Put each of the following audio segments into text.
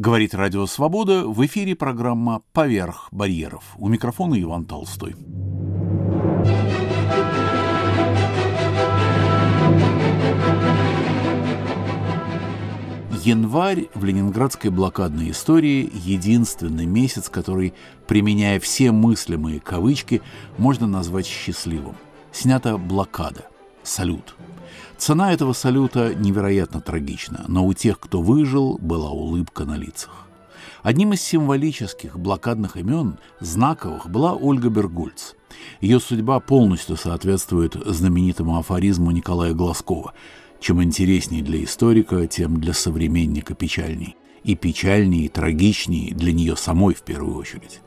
Говорит Радио Свобода, в эфире программа «Поверх барьеров». У микрофона Иван Толстой. Январь в ленинградской блокадной истории – единственный месяц, который, применяя все мыслимые кавычки, можно назвать счастливым. Снята блокада, салют. Цена этого салюта невероятно трагична, но у тех, кто выжил, была улыбка на лицах. Одним из символических блокадных имен, знаковых, была Ольга Бергольц. Ее судьба полностью соответствует знаменитому афоризму Николая Глазкова – чем интереснее для историка, тем для современника печальней. И печальнее, и трагичнее для нее самой в первую очередь.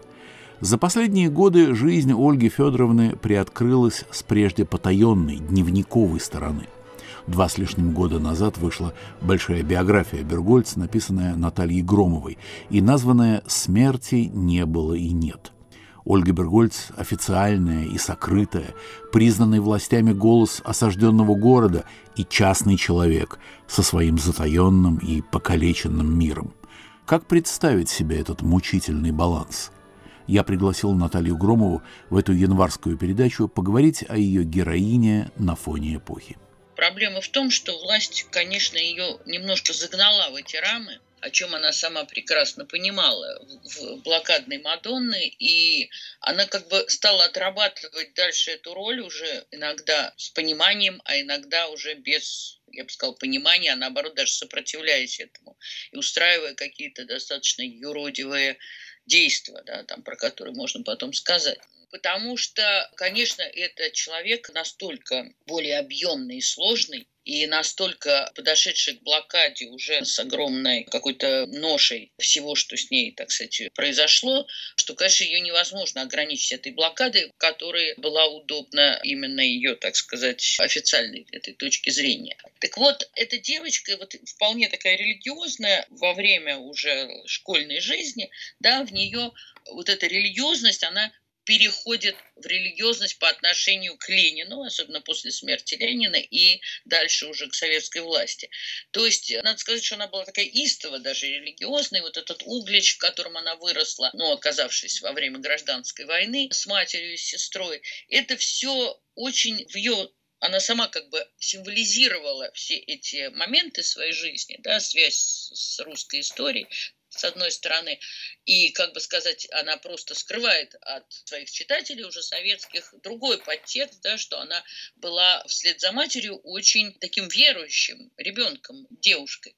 За последние годы жизнь Ольги Федоровны приоткрылась с прежде потаенной, дневниковой стороны. Два с лишним года назад вышла большая биография Бергольц, написанная Натальей Громовой и названная «Смерти не было и нет». Ольга Бергольц – официальная и сокрытая, признанный властями голос осажденного города и частный человек со своим затаенным и покалеченным миром. Как представить себе этот мучительный баланс? Я пригласил Наталью Громову в эту январскую передачу поговорить о ее героине на фоне эпохи. Проблема в том, что власть, конечно, ее немножко загнала в эти рамы, о чем она сама прекрасно понимала в блокадной Мадонны, и она как бы стала отрабатывать дальше эту роль уже иногда с пониманием, а иногда уже без я бы сказал, понимания, а наоборот даже сопротивляясь этому и устраивая какие-то достаточно юродивые действия, да, там, про которые можно потом сказать потому что, конечно, это человек настолько более объемный и сложный, и настолько подошедший к блокаде уже с огромной какой-то ношей всего, что с ней, так сказать, произошло, что, конечно, ее невозможно ограничить этой блокадой, которая была удобна именно ее, так сказать, официальной этой точки зрения. Так вот, эта девочка вот вполне такая религиозная во время уже школьной жизни, да, в нее вот эта религиозность, она переходит в религиозность по отношению к Ленину, особенно после смерти Ленина, и дальше уже к советской власти. То есть, надо сказать, что она была такая истово даже религиозная. Вот этот углич, в котором она выросла, ну, оказавшись во время гражданской войны с матерью и сестрой, это все очень в ее она сама как бы символизировала все эти моменты своей жизни, да, связь с русской историей, с одной стороны, и, как бы сказать, она просто скрывает от своих читателей уже советских другой подтекст, да, что она была вслед за матерью очень таким верующим ребенком, девушкой.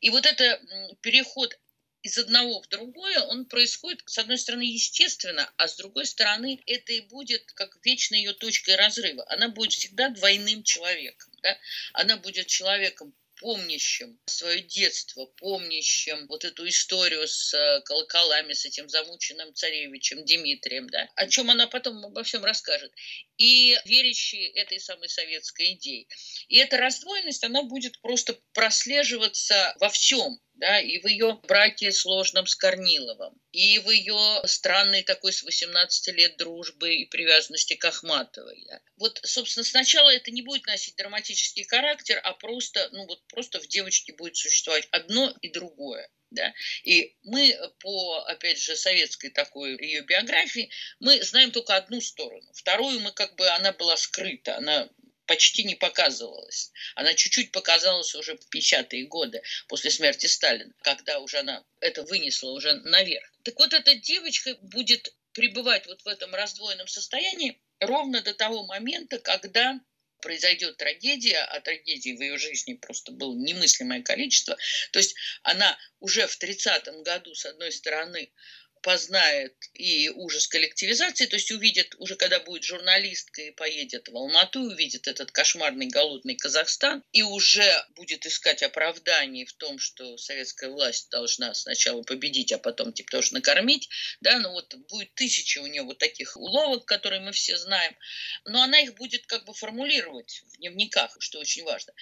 И вот это переход из одного в другое, он происходит, с одной стороны, естественно, а с другой стороны, это и будет как вечной ее точкой разрыва. Она будет всегда двойным человеком. Да? Она будет человеком помнящим свое детство, помнящим вот эту историю с э, колоколами, с этим замученным царевичем Дмитрием, да, о чем она потом обо всем расскажет, и верящие этой самой советской идее. И эта раздвоенность, она будет просто прослеживаться во всем, да, и в ее браке сложном с Корниловым, и в ее странной такой с 18 лет дружбы и привязанности к Ахматовой. Да. Вот, собственно, сначала это не будет носить драматический характер, а просто, ну вот просто в девочке будет существовать одно и другое. Да? И мы по, опять же, советской такой ее биографии, мы знаем только одну сторону. Вторую мы как бы, она была скрыта, она почти не показывалась. Она чуть-чуть показалась уже в 50-е годы после смерти Сталина, когда уже она это вынесла уже наверх. Так вот, эта девочка будет пребывать вот в этом раздвоенном состоянии ровно до того момента, когда произойдет трагедия, а трагедий в ее жизни просто было немыслимое количество. То есть она уже в 30-м году, с одной стороны, познает и ужас коллективизации, то есть увидит, уже когда будет журналисткой и поедет в Алмату, увидит этот кошмарный голодный Казахстан и уже будет искать оправдание в том, что советская власть должна сначала победить, а потом типа тоже накормить, да, ну вот будет тысяча у нее вот таких уловок, которые мы все знаем, но она их будет как бы формулировать в дневниках, что очень важно.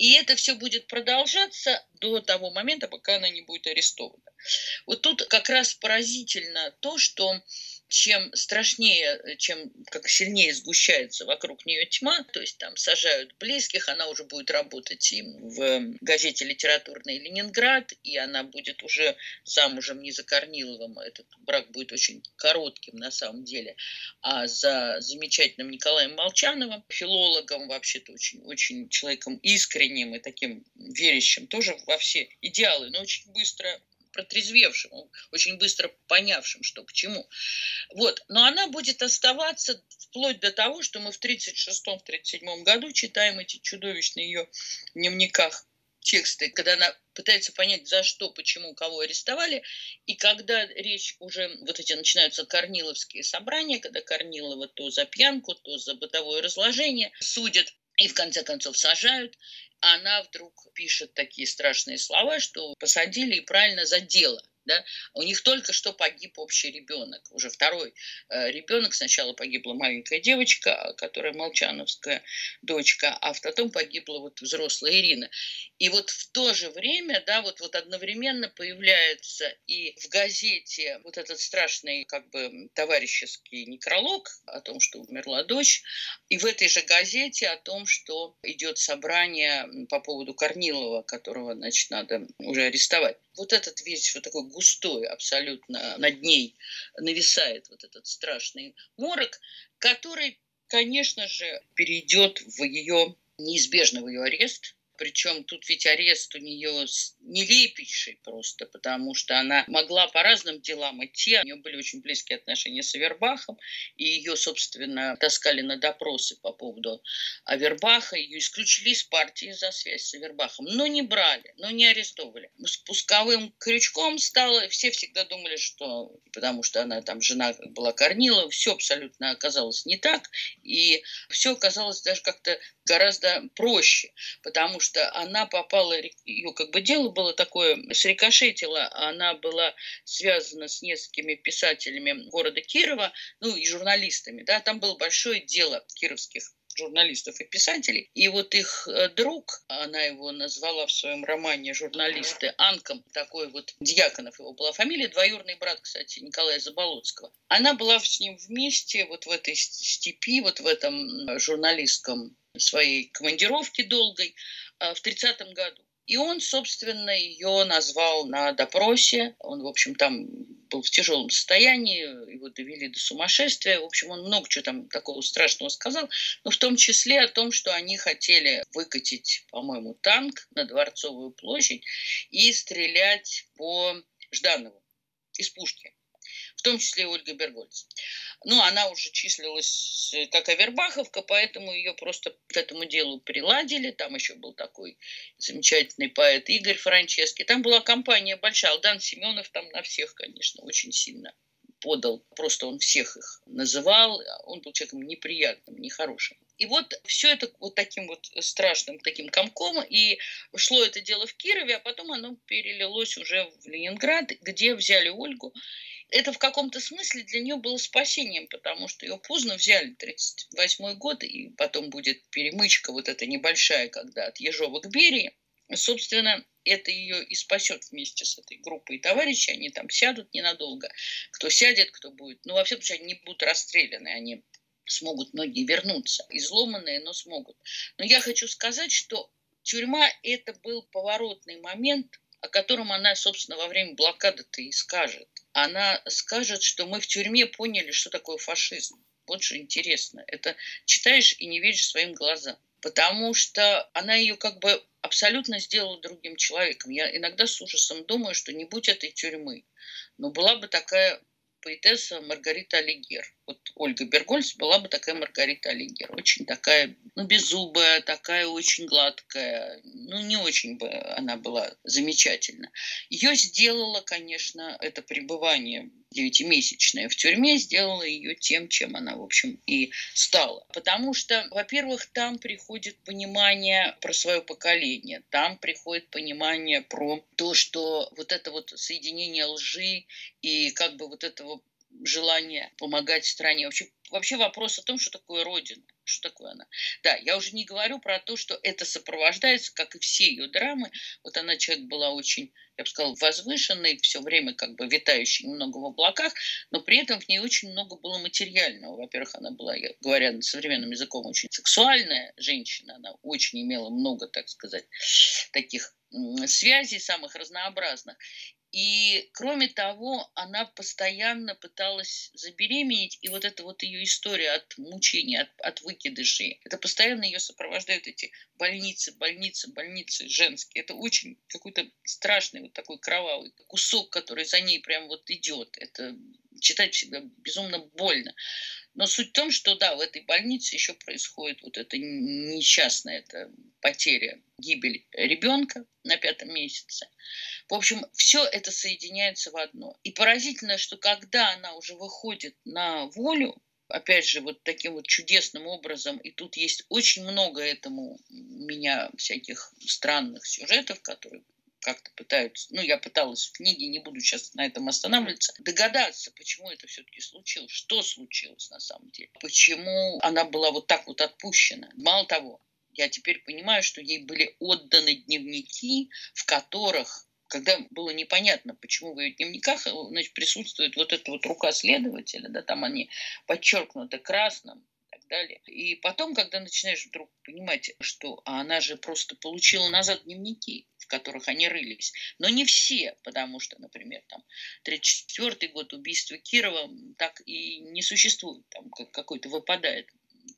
И это все будет продолжаться до того момента, пока она не будет арестована. Вот тут как раз поразительно то, что чем страшнее, чем как сильнее сгущается вокруг нее тьма, то есть там сажают близких, она уже будет работать им в газете «Литературный Ленинград», и она будет уже замужем не за Корниловым, этот брак будет очень коротким на самом деле, а за замечательным Николаем Молчановым, филологом, вообще-то очень, очень человеком искренним и таким верящим тоже во все идеалы, но очень быстро протрезвевшим, очень быстро понявшим, что к чему. Вот. Но она будет оставаться вплоть до того, что мы в 1936-1937 году читаем эти чудовищные ее дневниках тексты, когда она пытается понять, за что, почему, кого арестовали. И когда речь уже, вот эти начинаются корниловские собрания, когда Корнилова то за пьянку, то за бытовое разложение судят и в конце концов сажают, она вдруг пишет такие страшные слова, что посадили и правильно за дело. Да? У них только что погиб общий ребенок, уже второй э, ребенок. Сначала погибла маленькая девочка, которая молчановская дочка, а потом погибла вот взрослая Ирина. И вот в то же время, да, вот, вот одновременно появляется и в газете вот этот страшный как бы товарищеский некролог о том, что умерла дочь, и в этой же газете о том, что идет собрание по поводу Корнилова, которого, значит, надо уже арестовать. Вот этот весь вот такой густой абсолютно над ней нависает вот этот страшный морок, который, конечно же, перейдет в ее неизбежный в ее арест, причем тут ведь арест у нее нелепейший просто, потому что она могла по разным делам идти. У нее были очень близкие отношения с Авербахом, и ее, собственно, таскали на допросы по поводу Авербаха. Ее исключили из партии за связь с Авербахом, но не брали, но не арестовывали. Спусковым крючком стало, все всегда думали, что потому что она там жена была Корнилова, все абсолютно оказалось не так, и все оказалось даже как-то гораздо проще, потому что она попала, ее как бы дело было такое, срикошетило, она была связана с несколькими писателями города Кирова, ну и журналистами, да, там было большое дело кировских журналистов и писателей. И вот их э, друг, она его назвала в своем романе «Журналисты» Анком, такой вот Дьяконов его была фамилия, двоюродный брат, кстати, Николая Заболоцкого. Она была с ним вместе вот в этой степи, вот в этом журналистском своей командировке долгой э, в 30 году. И он, собственно, ее назвал на допросе. Он, в общем, там был в тяжелом состоянии, его довели до сумасшествия. В общем, он много чего там такого страшного сказал, но в том числе о том, что они хотели выкатить, по-моему, танк на Дворцовую площадь и стрелять по Жданову из пушки в том числе и Ольга Бергольц. Ну, она уже числилась э, как Авербаховка, поэтому ее просто к этому делу приладили. Там еще был такой замечательный поэт Игорь Франчески. Там была компания большая. Алдан Семенов там на всех, конечно, очень сильно подал. Просто он всех их называл. Он был человеком неприятным, нехорошим. И вот все это вот таким вот страшным таким комком, и шло это дело в Кирове, а потом оно перелилось уже в Ленинград, где взяли Ольгу это в каком-то смысле для нее было спасением, потому что ее поздно взяли, 38 год, и потом будет перемычка вот эта небольшая, когда от Ежова к Берии. Собственно, это ее и спасет вместе с этой группой товарищей. Они там сядут ненадолго. Кто сядет, кто будет. Ну, во всяком случае, они не будут расстреляны. Они смогут многие вернуться. Изломанные, но смогут. Но я хочу сказать, что тюрьма – это был поворотный момент о котором она, собственно, во время блокады-то и скажет. Она скажет, что мы в тюрьме поняли, что такое фашизм. Вот что интересно. Это читаешь и не веришь своим глазам. Потому что она ее как бы абсолютно сделала другим человеком. Я иногда с ужасом думаю, что не будь этой тюрьмы, но была бы такая поэтесса Маргарита Алигер. Вот Ольга Бергольц была бы такая Маргарита Алигер. Очень такая, ну, беззубая, такая очень гладкая. Ну, не очень бы она была замечательна. Ее сделала, конечно, это пребывание девятимесячная в тюрьме сделала ее тем, чем она, в общем, и стала. Потому что, во-первых, там приходит понимание про свое поколение, там приходит понимание про то, что вот это вот соединение лжи и как бы вот этого желание помогать стране. Вообще, вообще вопрос о том, что такое Родина, что такое она. Да, я уже не говорю про то, что это сопровождается, как и все ее драмы. Вот она человек была очень, я бы сказала, возвышенной, все время как бы витающей немного в облаках, но при этом в ней очень много было материального. Во-первых, она была, говоря современным языком, очень сексуальная женщина, она очень имела много, так сказать, таких связей самых разнообразных. И, кроме того, она постоянно пыталась забеременеть, и вот эта вот ее история от мучений, от, от выкидышей, это постоянно ее сопровождают эти больницы, больницы, больницы женские. Это очень какой-то страшный вот такой кровавый кусок, который за ней прям вот идет. Это читать всегда безумно больно. Но суть в том, что да, в этой больнице еще происходит вот эта несчастная эта потеря, гибель ребенка на пятом месяце. В общем, все это соединяется в одно. И поразительно, что когда она уже выходит на волю, опять же, вот таким вот чудесным образом, и тут есть очень много этому меня всяких странных сюжетов, которые как-то пытаются, ну, я пыталась в книге, не буду сейчас на этом останавливаться, догадаться, почему это все-таки случилось, что случилось на самом деле, почему она была вот так вот отпущена. Мало того, я теперь понимаю, что ей были отданы дневники, в которых когда было непонятно, почему в ее дневниках значит, присутствует вот эта вот рука следователя, да, там они подчеркнуты красным, далее. И потом, когда начинаешь вдруг понимать, что она же просто получила назад дневники, в которых они рылись, но не все, потому что, например, там 34 год убийства Кирова так и не существует, там какой-то выпадает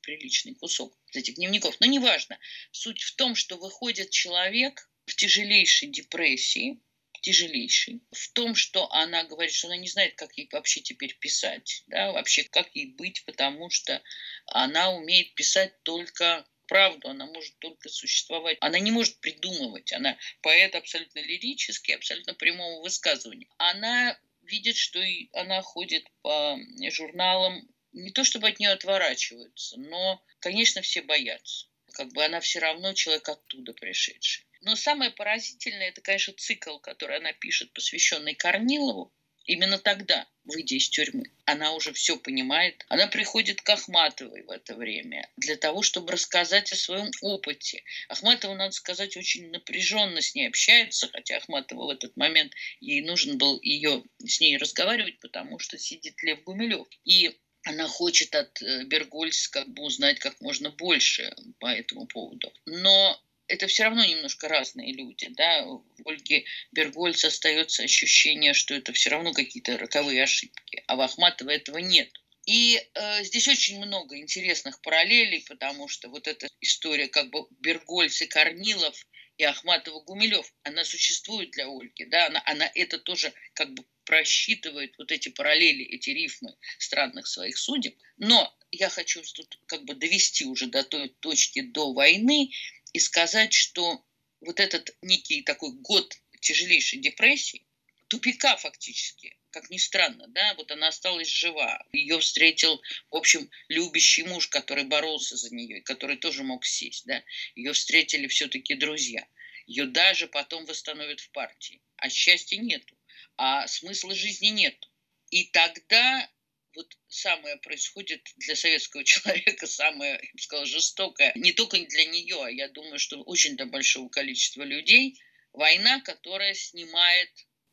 приличный кусок из этих дневников. Но неважно. Суть в том, что выходит человек в тяжелейшей депрессии, тяжелейший, в том, что она говорит, что она не знает, как ей вообще теперь писать, да, вообще как ей быть, потому что она умеет писать только правду, она может только существовать. Она не может придумывать, она поэт абсолютно лирический, абсолютно прямого высказывания. Она видит, что она ходит по журналам, не то чтобы от нее отворачиваются, но, конечно, все боятся. Как бы она все равно человек оттуда пришедший. Но самое поразительное, это, конечно, цикл, который она пишет, посвященный Корнилову. Именно тогда, выйдя из тюрьмы, она уже все понимает. Она приходит к Ахматовой в это время для того, чтобы рассказать о своем опыте. Ахматова, надо сказать, очень напряженно с ней общается, хотя Ахматова в этот момент, ей нужен был ее с ней разговаривать, потому что сидит Лев Гумилев. И она хочет от э, Бергольц как бы узнать как можно больше по этому поводу. Но это все равно немножко разные люди. Да? В Ольге Бергольц остается ощущение, что это все равно какие-то роковые ошибки, а в Ахматова этого нет. И э, здесь очень много интересных параллелей, потому что вот эта история как бы Бергольц и Корнилов и Ахматова Гумилев, она существует для Ольги, да, она, она это тоже как бы просчитывает вот эти параллели, эти рифмы странных своих судеб. Но я хочу тут как бы довести уже до той точки до войны, и сказать, что вот этот некий такой год тяжелейшей депрессии, тупика фактически, как ни странно, да, вот она осталась жива. Ее встретил, в общем, любящий муж, который боролся за нее, который тоже мог сесть, да. Ее встретили все-таки друзья. Ее даже потом восстановят в партии. А счастья нету, а смысла жизни нету. И тогда вот самое происходит для советского человека, самое, я бы сказала, жестокое, не только для нее, а я думаю, что очень для большого количества людей, война, которая снимает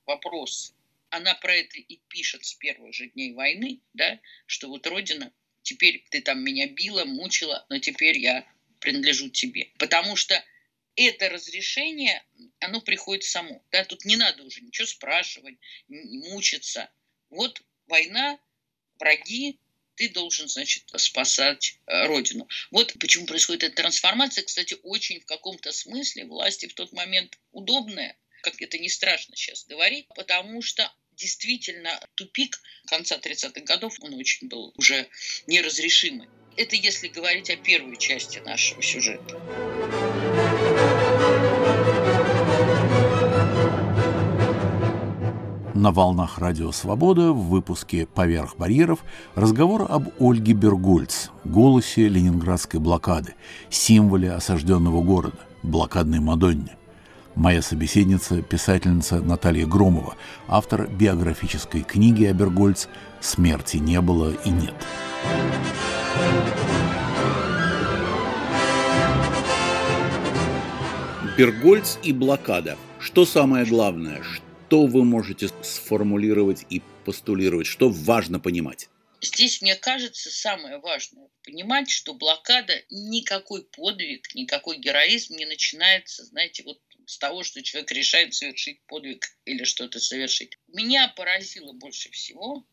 вопросы. Она про это и пишет с первых же дней войны, да, что вот Родина, теперь ты там меня била, мучила, но теперь я принадлежу тебе. Потому что это разрешение, оно приходит само. Да, тут не надо уже ничего спрашивать, мучиться. Вот война, враги, ты должен, значит, спасать э, Родину. Вот почему происходит эта трансформация. Кстати, очень в каком-то смысле власти в тот момент удобная, как это не страшно сейчас говорить, потому что действительно тупик конца 30-х годов, он очень был уже неразрешимый. Это если говорить о первой части нашего сюжета. На волнах Радио Свобода в выпуске «Поверх барьеров» разговор об Ольге Бергольц, голосе ленинградской блокады, символе осажденного города, блокадной Мадонне. Моя собеседница – писательница Наталья Громова, автор биографической книги Абергольц «Смерти не было и нет». Бергольц и блокада. Что самое главное? Что вы можете сформулировать и постулировать? Что важно понимать? Здесь, мне кажется, самое важное понимать, что блокада никакой подвиг, никакой героизм не начинается, знаете, вот с того, что человек решает совершить подвиг или что-то совершить. Меня поразило больше всего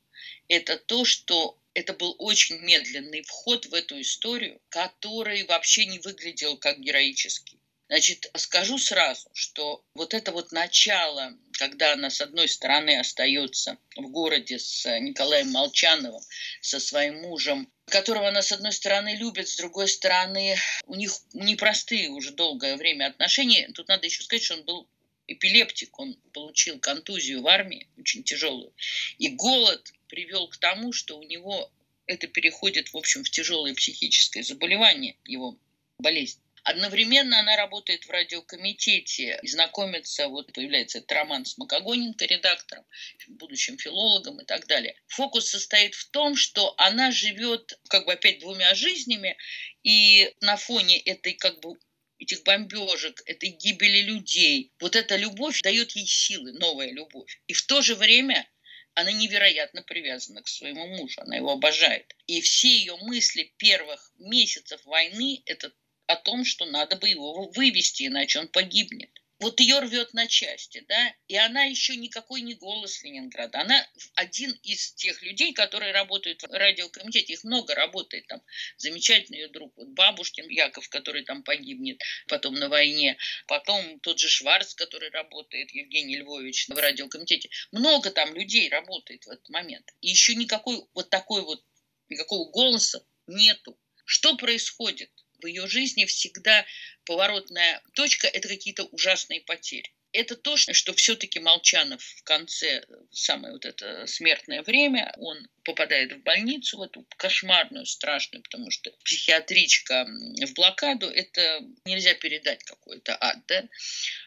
это то, что это был очень медленный вход в эту историю, который вообще не выглядел как героический. Значит, скажу сразу, что вот это вот начало, когда она с одной стороны остается в городе с Николаем Молчановым, со своим мужем, которого она с одной стороны любит, с другой стороны у них непростые уже долгое время отношения. Тут надо еще сказать, что он был эпилептик, он получил контузию в армии, очень тяжелую. И голод привел к тому, что у него это переходит, в общем, в тяжелое психическое заболевание, его болезнь. Одновременно она работает в радиокомитете и знакомится, вот появляется этот роман с Макогоненко, редактором, будущим филологом и так далее. Фокус состоит в том, что она живет как бы опять двумя жизнями, и на фоне этой как бы этих бомбежек, этой гибели людей, вот эта любовь дает ей силы, новая любовь. И в то же время она невероятно привязана к своему мужу, она его обожает. И все ее мысли первых месяцев войны – это о том, что надо бы его вывести, иначе он погибнет. Вот ее рвет на части, да, и она еще никакой не голос Ленинграда. Она один из тех людей, которые работают в радиокомитете. Их много работает там. Замечательный ее друг. Вот Бабушкин Яков, который там погибнет потом на войне. Потом тот же Шварц, который работает, Евгений Львович в радиокомитете. Много там людей работает в этот момент. И еще никакой вот такой вот, никакого голоса нету. Что происходит? В ее жизни всегда поворотная точка – это какие-то ужасные потери. Это то, что все-таки Молчанов в конце, самое вот это смертное время, он попадает в больницу, в эту кошмарную, страшную, потому что психиатричка в блокаду, это нельзя передать какой-то ад, да?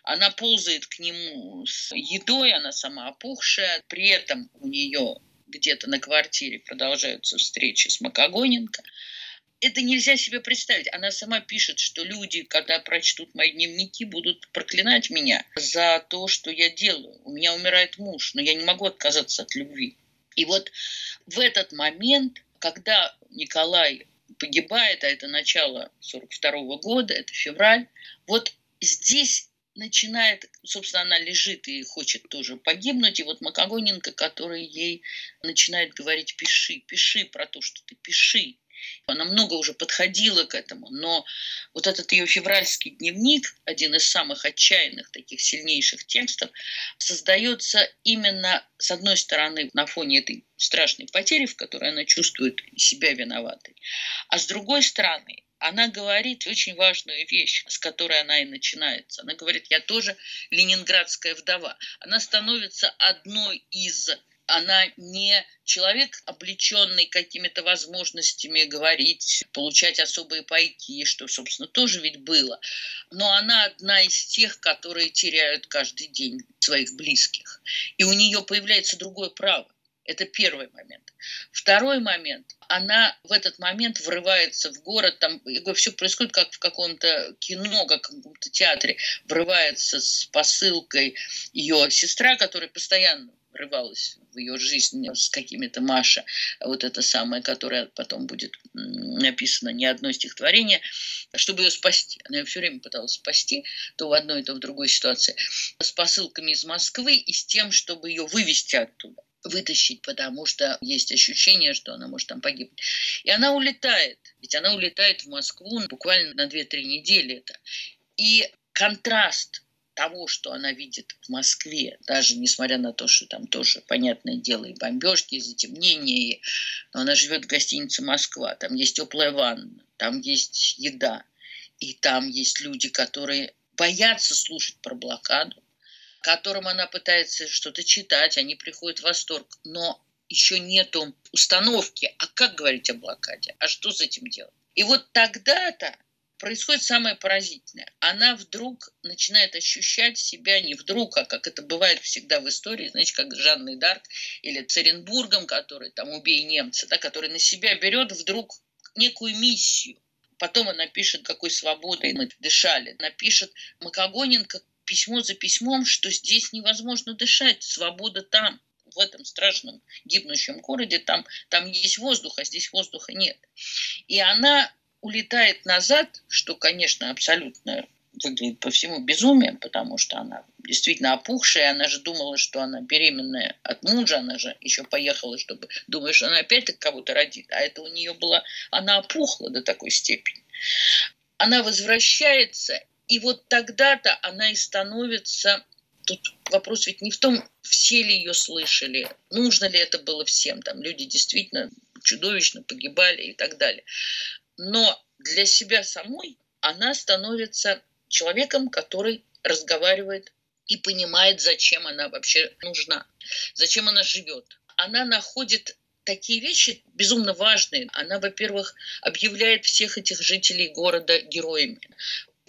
Она ползает к нему с едой, она сама опухшая, при этом у нее где-то на квартире продолжаются встречи с Макогоненко это нельзя себе представить. Она сама пишет, что люди, когда прочтут мои дневники, будут проклинать меня за то, что я делаю. У меня умирает муж, но я не могу отказаться от любви. И вот в этот момент, когда Николай погибает, а это начало 42 -го года, это февраль, вот здесь начинает, собственно, она лежит и хочет тоже погибнуть, и вот Макогоненко, который ей начинает говорить, пиши, пиши про то, что ты пиши, она много уже подходила к этому, но вот этот ее февральский дневник, один из самых отчаянных таких сильнейших текстов, создается именно, с одной стороны, на фоне этой страшной потери, в которой она чувствует себя виноватой, а с другой стороны, она говорит очень важную вещь, с которой она и начинается. Она говорит, я тоже ленинградская вдова. Она становится одной из она не человек, облеченный какими-то возможностями говорить, получать особые пайки, что, собственно, тоже ведь было. Но она одна из тех, которые теряют каждый день своих близких. И у нее появляется другое право. Это первый момент. Второй момент. Она в этот момент врывается в город, там все происходит как в каком-то кино, как в каком-то театре. Врывается с посылкой ее сестра, которая постоянно врывалась в ее жизнь с какими-то Маша, вот это самое, которое потом будет написано не одно стихотворение, чтобы ее спасти. Она ее все время пыталась спасти, то в одной, то в другой ситуации, с посылками из Москвы и с тем, чтобы ее вывести оттуда вытащить, потому что есть ощущение, что она может там погибнуть. И она улетает. Ведь она улетает в Москву буквально на 2-3 недели это. И контраст того, что она видит в Москве, даже несмотря на то, что там тоже, понятное дело, и бомбежки, и затемнение, но она живет в гостинице «Москва», там есть теплая ванна, там есть еда, и там есть люди, которые боятся слушать про блокаду, которым она пытается что-то читать, они приходят в восторг, но еще нету установки, а как говорить о блокаде, а что с этим делать? И вот тогда-то происходит самое поразительное. Она вдруг начинает ощущать себя не вдруг, а как это бывает всегда в истории, знаете, как Жанной Дарк или Церенбургом, который там «Убей немца», да, который на себя берет вдруг некую миссию. Потом она пишет, какой свободой мы дышали. Она пишет Макогоненко письмо за письмом, что здесь невозможно дышать, свобода там в этом страшном гибнущем городе, там, там есть воздух, а здесь воздуха нет. И она улетает назад, что, конечно, абсолютно выглядит по всему безумием, потому что она действительно опухшая, она же думала, что она беременная от мужа, она же еще поехала, чтобы, думаешь, что она опять кого-то родит, а это у нее было, она опухла до такой степени. Она возвращается, и вот тогда-то она и становится тут вопрос ведь не в том, все ли ее слышали, нужно ли это было всем. Там люди действительно чудовищно погибали и так далее но для себя самой она становится человеком, который разговаривает и понимает, зачем она вообще нужна, зачем она живет. Она находит такие вещи безумно важные. Она, во-первых, объявляет всех этих жителей города героями.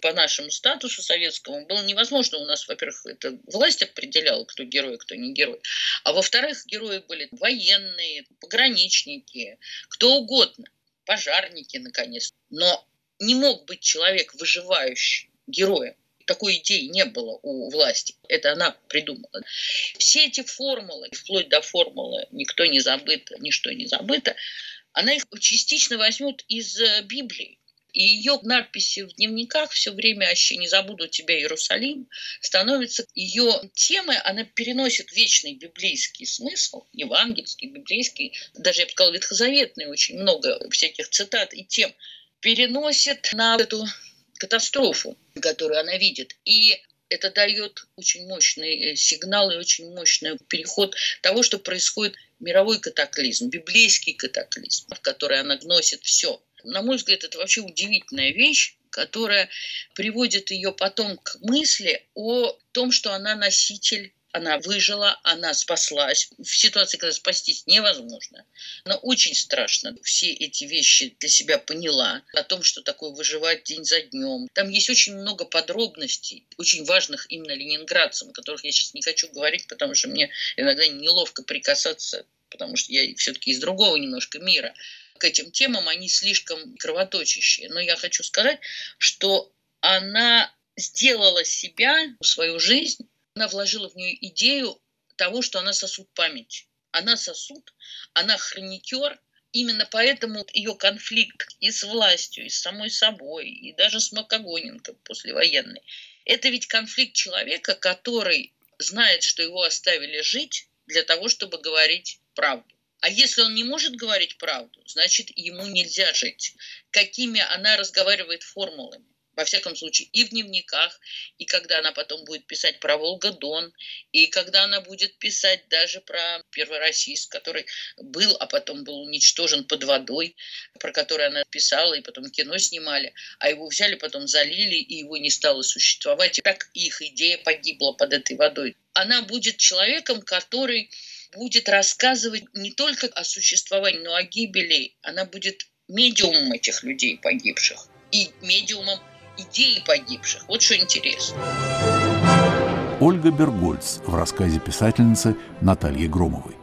По нашему статусу советскому было невозможно. У нас, во-первых, это власть определяла, кто герой, кто не герой. А во-вторых, герои были военные, пограничники, кто угодно – пожарники, наконец. Но не мог быть человек выживающий, героем. Такой идеи не было у власти. Это она придумала. Все эти формулы, вплоть до формулы «никто не забыто, ничто не забыто», она их частично возьмет из э, Библии. И ее надписи в дневниках все время «Аще не забуду тебя, Иерусалим» становится ее темой, она переносит вечный библейский смысл, евангельский, библейский, даже, я бы сказала, ветхозаветный, очень много всяких цитат и тем, переносит на эту катастрофу, которую она видит. И это дает очень мощный э, сигнал и очень мощный переход того, что происходит мировой катаклизм, библейский катаклизм, в который она вносит все – на мой взгляд, это вообще удивительная вещь, которая приводит ее потом к мысли о том, что она носитель она выжила, она спаслась. В ситуации, когда спастись невозможно. Она очень страшно все эти вещи для себя поняла. О том, что такое выживать день за днем. Там есть очень много подробностей, очень важных именно ленинградцам, о которых я сейчас не хочу говорить, потому что мне иногда неловко прикасаться, потому что я все-таки из другого немножко мира к этим темам, они слишком кровоточащие. Но я хочу сказать, что она сделала себя, свою жизнь, она вложила в нее идею того, что она сосуд памяти. Она сосуд, она хроникер, Именно поэтому ее конфликт и с властью, и с самой собой, и даже с Макогоненко послевоенный, это ведь конфликт человека, который знает, что его оставили жить для того, чтобы говорить правду. А если он не может говорить правду, значит, ему нельзя жить. Какими она разговаривает формулами? Во всяком случае, и в дневниках, и когда она потом будет писать про Волга-Дон, и когда она будет писать даже про Первороссийск, который был, а потом был уничтожен под водой, про который она писала, и потом кино снимали, а его взяли, потом залили, и его не стало существовать. И так их идея погибла под этой водой. Она будет человеком, который будет рассказывать не только о существовании, но о гибели. Она будет медиумом этих людей погибших и медиумом идей погибших. Вот что интересно. Ольга Бергольц в рассказе писательницы Натальи Громовой.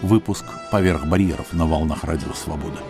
Выпуск «Поверх барьеров» на волнах Радио Свобода.